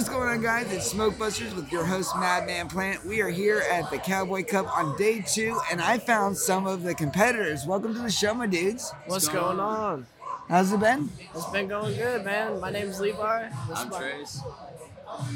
What's going on, guys? It's Smoke Busters with your host, Madman Plant. We are here at the Cowboy Cup on day two, and I found some of the competitors. Welcome to the show, my dudes. What's going on? How's it been? It's been going good, man. My name's Levi. This I'm is my- Trace.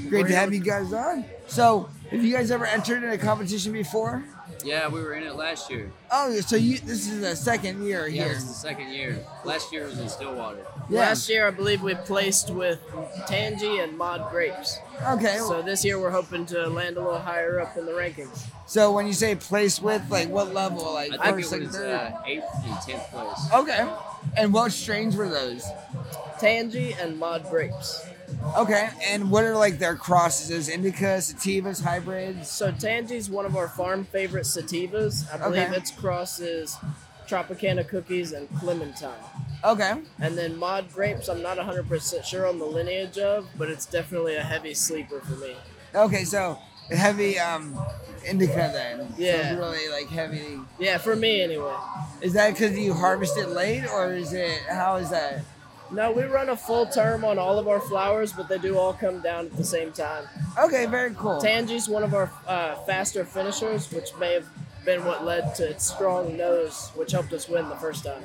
Great to have you guys on. So, have you guys ever entered in a competition before? Yeah, we were in it last year. Oh, so you this is the second year Yeah, here. this is the second year. Last year was in Stillwater. Yeah. Last year, I believe we placed with Tangy and Mod Grapes. Okay. So this year, we're hoping to land a little higher up in the rankings. So when you say place with, like what level? Like I think first, it was third? uh, eighth and tenth place. Okay. And what strains were those? Tangy and Mod Grapes. Okay. And what are like their crosses? Those indica, sativas, hybrids? So Tangy's one of our farm favorite sativas. I believe Okay. its cross is Tropicana Cookies and Clementine. Okay. And then Mod Grapes, I'm not 100% sure on the lineage of, but it's definitely a heavy sleeper for me. Okay, so heavy um indica then. Yeah. So really like heavy. Yeah, for me anyway. Is that because you harvest it late, or is it how is that? No, we run a full term on all of our flowers, but they do all come down at the same time. Okay, very cool. Tangy's one of our uh, faster finishers, which may have been what led to its strong nose, which helped us win the first time.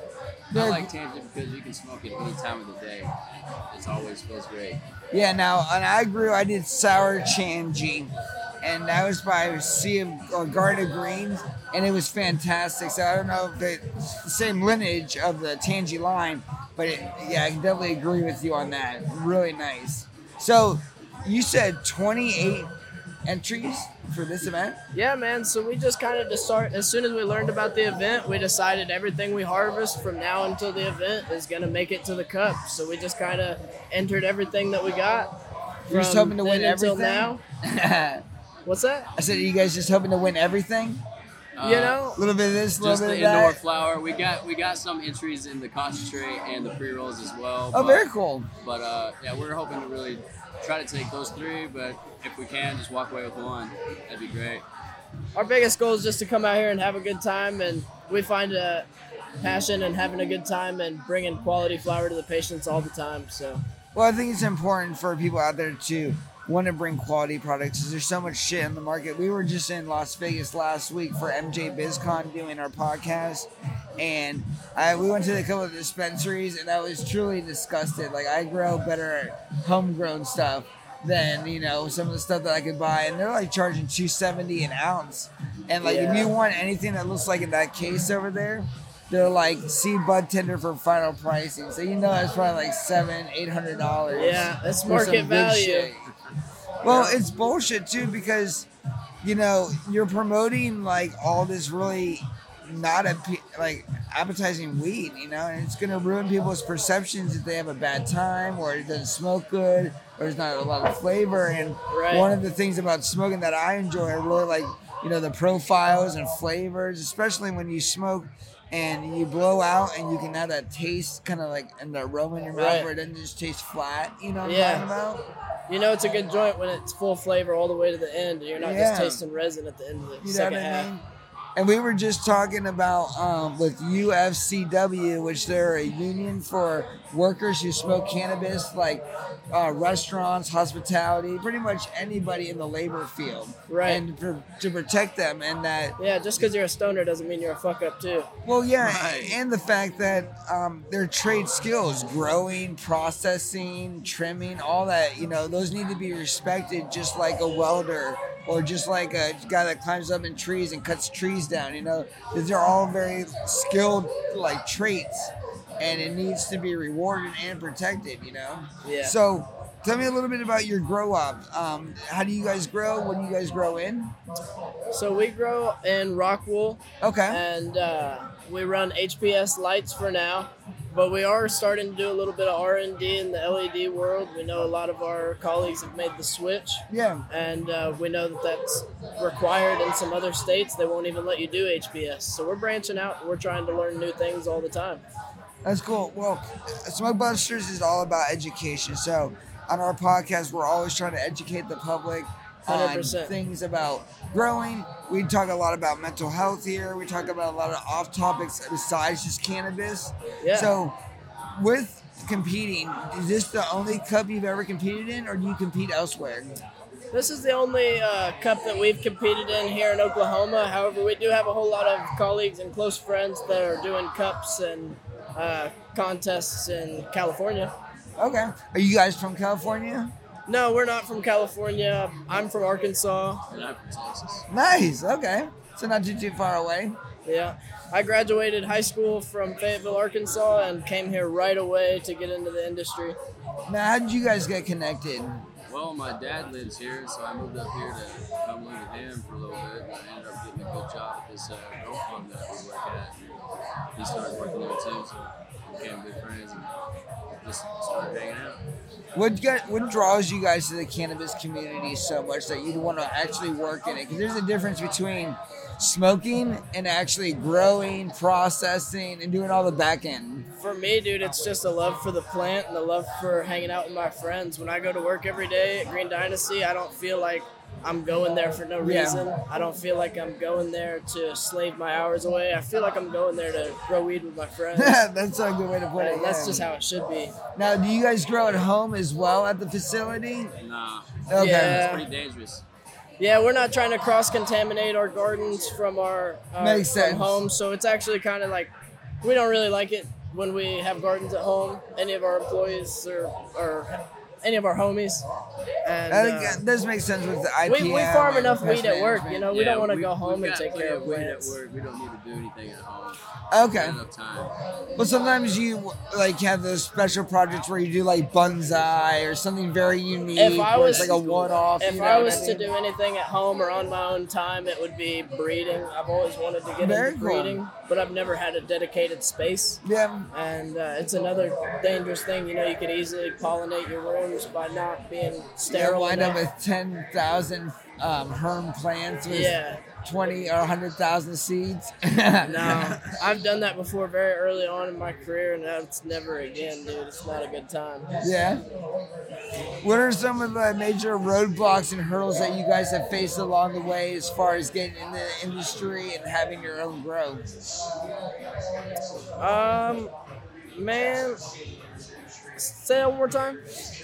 I Very- like Tangent because you can smoke it any time of the day. It always feels great. Yeah, now and I grew. I did sour Tangie, and that was by Sea of or Garden of Greens, and it was fantastic. So I don't know if it's the same lineage of the Tangy line, but it, yeah, I can definitely agree with you on that. Really nice. So you said 28 entries for this event. Yeah, man. So we just kind of just start as soon as we learned about the event, we decided everything we harvest from now until the event is gonna make it to the cup. So we just kind of entered everything that we got. You're just hoping to win everything. now. I What's that? I said, are you guys just hoping to win everything? you Uh, know, A little bit of this, a little just the indoor flower. We got we got some entries in the concentrate and the pre rolls as well. Oh, but, very cool. But uh, yeah, we're hoping to really try to take those three. But if we can, just walk away with one. That'd be great. our biggest goal is just to come out here and have a good time, and we find a passion and having a good time and bringing quality flower to the patients all the time. So Well, I think it's important for people out there to want to bring quality products because There's so much shit in the market. We were just in Las Vegas last week for MJ BizCon doing our podcast, and I, we went to a couple of dispensaries, and I was truly disgusted. Like I grow better homegrown stuff than you know some of the stuff that I could buy, and they're like charging 270 an ounce. And like if you want anything that looks like in that case over there. They're like seed bud tender for final pricing, so you know it's probably like seven, eight hundred dollars. yeah, that's market value. Well, it's bullshit too because you know you're promoting like all this really not a like appetizing weed, you know, and it's gonna ruin people's perceptions if they have a bad time or it doesn't smoke good or there's not a lot of flavor. And Right. one of the things about smoking that I enjoy, I really like, you know, the profiles and flavors, especially when you smoke. And you blow out, and you can have that taste, kind of like, and the aroma in your mouth, Right. where it doesn't just taste flat. You know what Yeah. I'm talking about? You know, it's a good joint when it's full flavor all the way to the end, and you're not Yeah. just tasting resin at the end of the You second what I half. mean? And we were just talking about um, with UFCW, which they're a union for workers who smoke cannabis, like uh, restaurants, hospitality, pretty much anybody in the labor field, Right. And for, to protect them, and that Yeah, just because you're a stoner doesn't mean you're a fuck up too. well, yeah, Right. and the fact that um, their trade skills, growing, processing, trimming, all that, you know, those need to be respected just like a welder or just like a guy that climbs up in trees and cuts trees down, you know, these are all very skilled like traits and it needs to be rewarded and protected, you know? Yeah. So, tell me a little bit about your grow up. Um, how do you guys grow? What do you guys grow in? So we grow in rock wool. Okay. and uh, we run HPS lights for now. But we are starting to do a little bit of R and D in the LED world. We know a lot of our colleagues have made the switch, Yeah. and uh, we know that that's required in some other states. They won't even let you do HPS. So we're branching out. and We're trying to learn new things all the time. That's cool. Well, Smoke Busters is all about education. So on our podcast, we're always trying to educate the public on 100%. things about growing. We talk a lot about mental health here. We talk about a lot of off topics besides just cannabis. Yeah. So with competing, is this the only cup you've ever competed in, or do you compete elsewhere? This is the only uh, cup that we've competed in here in Oklahoma. However, we do have a whole lot of colleagues and close friends that are doing cups and uh, contests in California. Okay. Are you guys from California? No, we're not from California. I'm from Arkansas. And I'm from Texas. Nice. Okay. So not too too far away. Yeah. I graduated high school from Fayetteville, Arkansas, and came here right away to get into the industry. Now, how did you guys get connected? Well, my dad lives here, so I moved up here to come live with him for a little bit. And I ended up getting a good job at this uh, grow farm that we work at. And he started working there too, so we became good friends and just started hanging out. What what draws you guys to the cannabis community so much that you'd want to actually work in it? Because there's a difference between smoking and actually growing, processing, and doing all the back end. For me, dude, it's just a love for the plant and a love for hanging out with my friends. When I go to work every day at Green Dynasty, I don't feel like I'm going there for no Yeah. reason. I don't feel like I'm going there to slave my hours away. I feel like I'm going there to grow weed with my friends. that's a good way to put it. and that's yeah. just how it should be. Now, do you guys grow at home as well at the facility? Nah, Okay. Yeah. it's pretty dangerous. Yeah, we're not trying to cross contaminate our gardens from our, our Makes from sense. home, so it's actually kind of like we don't really like it when we have gardens at home. Any of our employees or or any of our homies, and I think uh, that does make sense with the IPM. we, we farm enough pest weed at work. You know, we don't want to go home and take care of weed. At work. We don't need to do anything at home. Okay. Not enough time. But sometimes you like have those special projects where you do like bonsai or something very unique. If I was- like a one-off. If you know I was to mean? do anything at home or on my own time, it would be breeding. I've always wanted to get Very into cool. breeding, but I've never had a dedicated space. yeah, and uh, it's another dangerous thing. You know, you could easily pollinate your rooms by not being sterile. wind up with ten thousand um, herm plants with Yeah, twenty or hundred thousand seeds. no, I've done that before very early on in my career, and that's never again, dude. It's not a good time. Yeah. What are some of the major roadblocks and hurdles that you guys have faced along the way as far as getting in the industry and having your own grow? Um, man, say that one more time.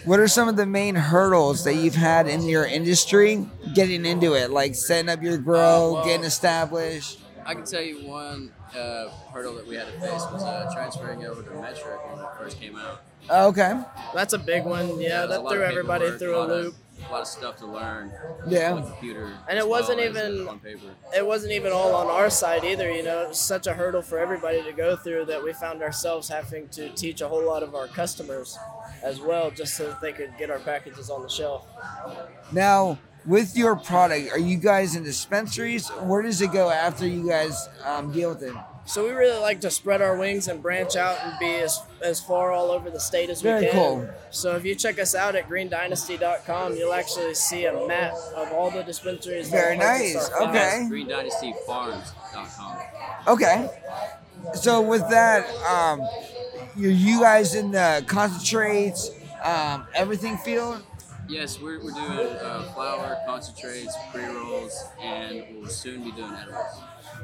What are some of the main hurdles that you've had in your industry getting into it, like setting up your grow, Uh, well- getting established? I can tell you one uh, hurdle that we had to face was uh, transferring over to Metrc when it first came out. Okay. That's a big one. Yeah, There's a that threw everybody through a lot of- loop. A lot of stuff to learn. Yeah. On the computer. And it wasn't well even- on paper. It wasn't even all on our side either. You know, it was such a hurdle for everybody to go through that we found ourselves having to teach a whole lot of our customers as well, just so that they could get our packages on the shelf. Now, with your product, are you guys in dispensaries? Where does it go after you guys um, deal with it? So we really like to spread our wings and branch out and be as, as far all over the state as we Very can. cool. So if you check us out at greendynasty.com, you'll actually see a map of all the dispensaries. Very purchase nice. our flowers. Okay. GreenDynastyFarms.com. Okay. So with that, um, you you guys in the concentrates, um, everything field? Yes, we're, we're doing uh, flower, concentrates, pre rolls, and we'll soon be doing edibles.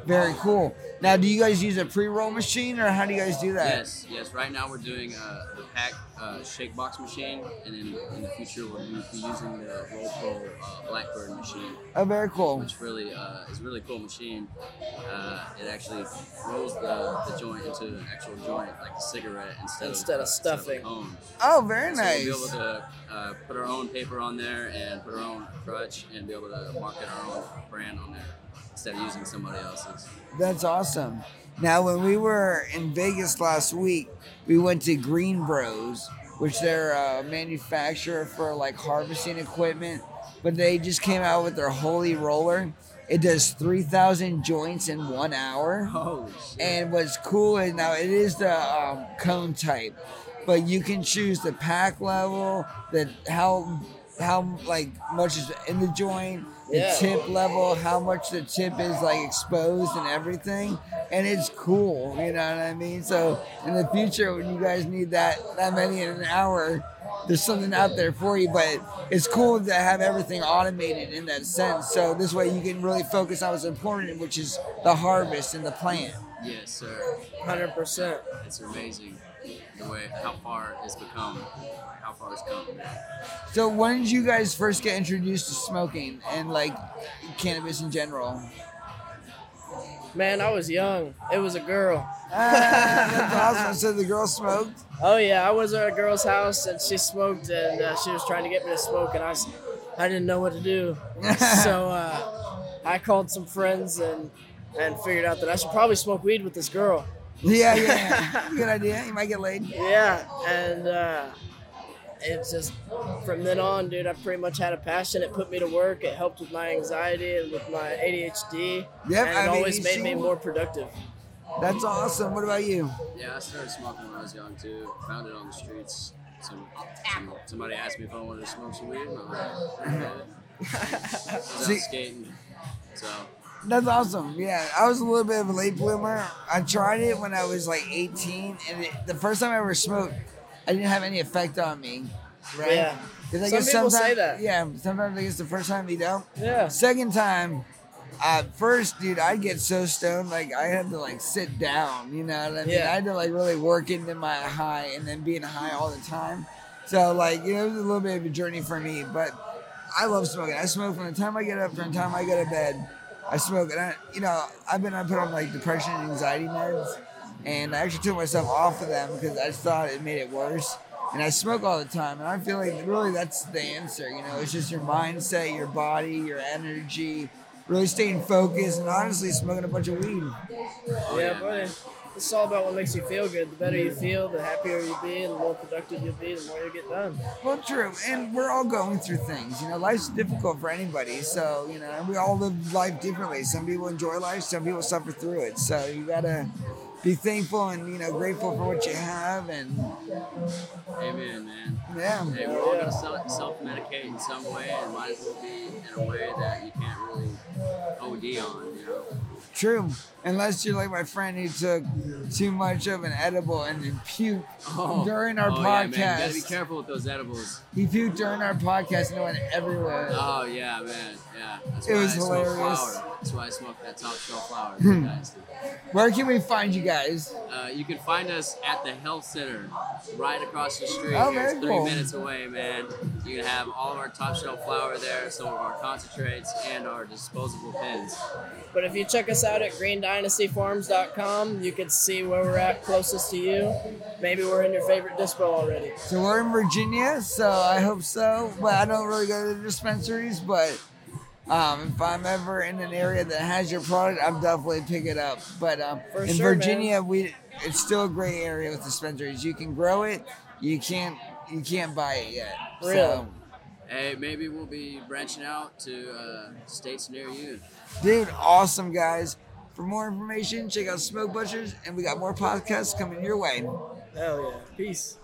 Very cool. Now, do you guys use a pre-roll machine, or how do you guys do that? Yes, yes. Right now we're doing uh, the pack uh, shake box machine, and then in the future we'll be be using the Roll Pro uh, Blackbird machine, Oh, very cool. which really uh, is a really cool machine. Uh, it actually rolls the, the joint into an actual joint, like a cigarette, instead, Instead of uh, stuffing. a cone. Oh, very So we'll be able to uh, put our own paper on there and put our own crutch and be able to market our own brand on there instead of using somebody else's. That's awesome. Now, when we were in Vegas last week, we went to Greenbroz, which they're a manufacturer for like harvesting equipment, but they just came out with their Holy Roller. It does 3,000 joints in one hour. Holy shit. And what's cool is now it is the um, cone type, but you can choose the pack level, the how how like much is in the joint, the Yeah. tip level, how much the tip is like exposed and everything, and it's cool. You know what I mean? So in the future, when you guys need that that many in an hour. There's something out there for you, but it's cool to have everything automated in that sense. So this way you can really focus on what's important, which is the harvest and the plant. Yes, sir. Hundred percent. It's amazing. The way how far it's become, how far it's come. So when did you guys first get introduced to smoking and like cannabis in general? Man, I was young. It was a girl. Ah, that's awesome. So the girl smoked. Oh yeah, I was at a girl's house and she smoked and uh, she was trying to get me to smoke and I, I didn't know what to do. so uh, I called some friends and and figured out that I should probably smoke weed with this girl. Yeah, yeah. Good idea. You might get laid. Yeah, and uh, it's just from then on, dude. I pretty much had a passion. It put me to work. It helped with my anxiety and with my ADHD. Yep, and I it mean, always you made me more productive. That's awesome. What about you? Yeah, I started smoking when I was young too. Found it on the streets. Some, some somebody asked me if I wanted to smoke some weed, and I was like. I was out skating, so That's awesome. Yeah, I was a little bit of a late bloomer. I tried it when I was like 18, and it, the first time I ever smoked, I didn't have any effect on me. Right? Yeah. I Some people say that. Yeah, sometimes I guess the first time you don't. Yeah. Second time, uh, first, dude, I'd get so stoned, like I had to like sit down. You know what I mean? Yeah. I had to like really work into my high, and then being high all the time. So like, you know, it was a little bit of a journey for me, but I love smoking. I smoke from the time I get up to the time I go to bed. I smoke, and I, you know, I've been I put on like depression and anxiety meds, and I actually took myself off of them because I just thought it made it worse. And I smoke all the time, and I feel like really that's the answer. You know, it's just your mindset, your body, your energy, really staying focused, and honestly smoking a bunch of weed. yeah, buddy. It's all about what makes you feel good. The better you feel, the happier you'll be, and the more productive you'll be, the more you'll get done. Well, true, and we're all going through things. You know, life's difficult for anybody, so you know, and we all live life differently. Some people enjoy life, some people suffer through it. So you gotta be thankful and you know grateful for what you have, and Amen, man. yeah, Hey, we're all gonna self self medicate in some way, and might as well be in a way that you can't really OD on. You know. True. Unless you're like my friend who took too much of an edible and then puked oh. during our oh, Yeah, man. You gotta be careful with those edibles. he puked during our podcast and it went everywhere. Oh yeah, man. Yeah. That's It was I hilarious. That's why I smoke that top shelf flower. you guys. Where can we find you guys? Uh, you can find us at the health center, right across the street. Oh, here. It's three cool. minutes away, man. You can have all of our top shelf flower there, some of our concentrates, and our disposable pens. But if you check us out at greendynastyfarms.com, you can see where we're at closest to you. Maybe we're in your favorite dispo already. So we're in Virginia, so I hope so. But I don't really go to the dispensaries, but um, if I'm ever in an area that has your product, I'm definitely pick it up. But um, For in sure, Virginia, we it's still a great area with dispensaries. You can grow it, you can't you can't buy it yet. Really? So, Hey, maybe we'll be branching out to uh, states near you. dude, awesome guys. For more information, check out Smoke Busters, and we got more podcasts coming your way. Hell yeah. Peace.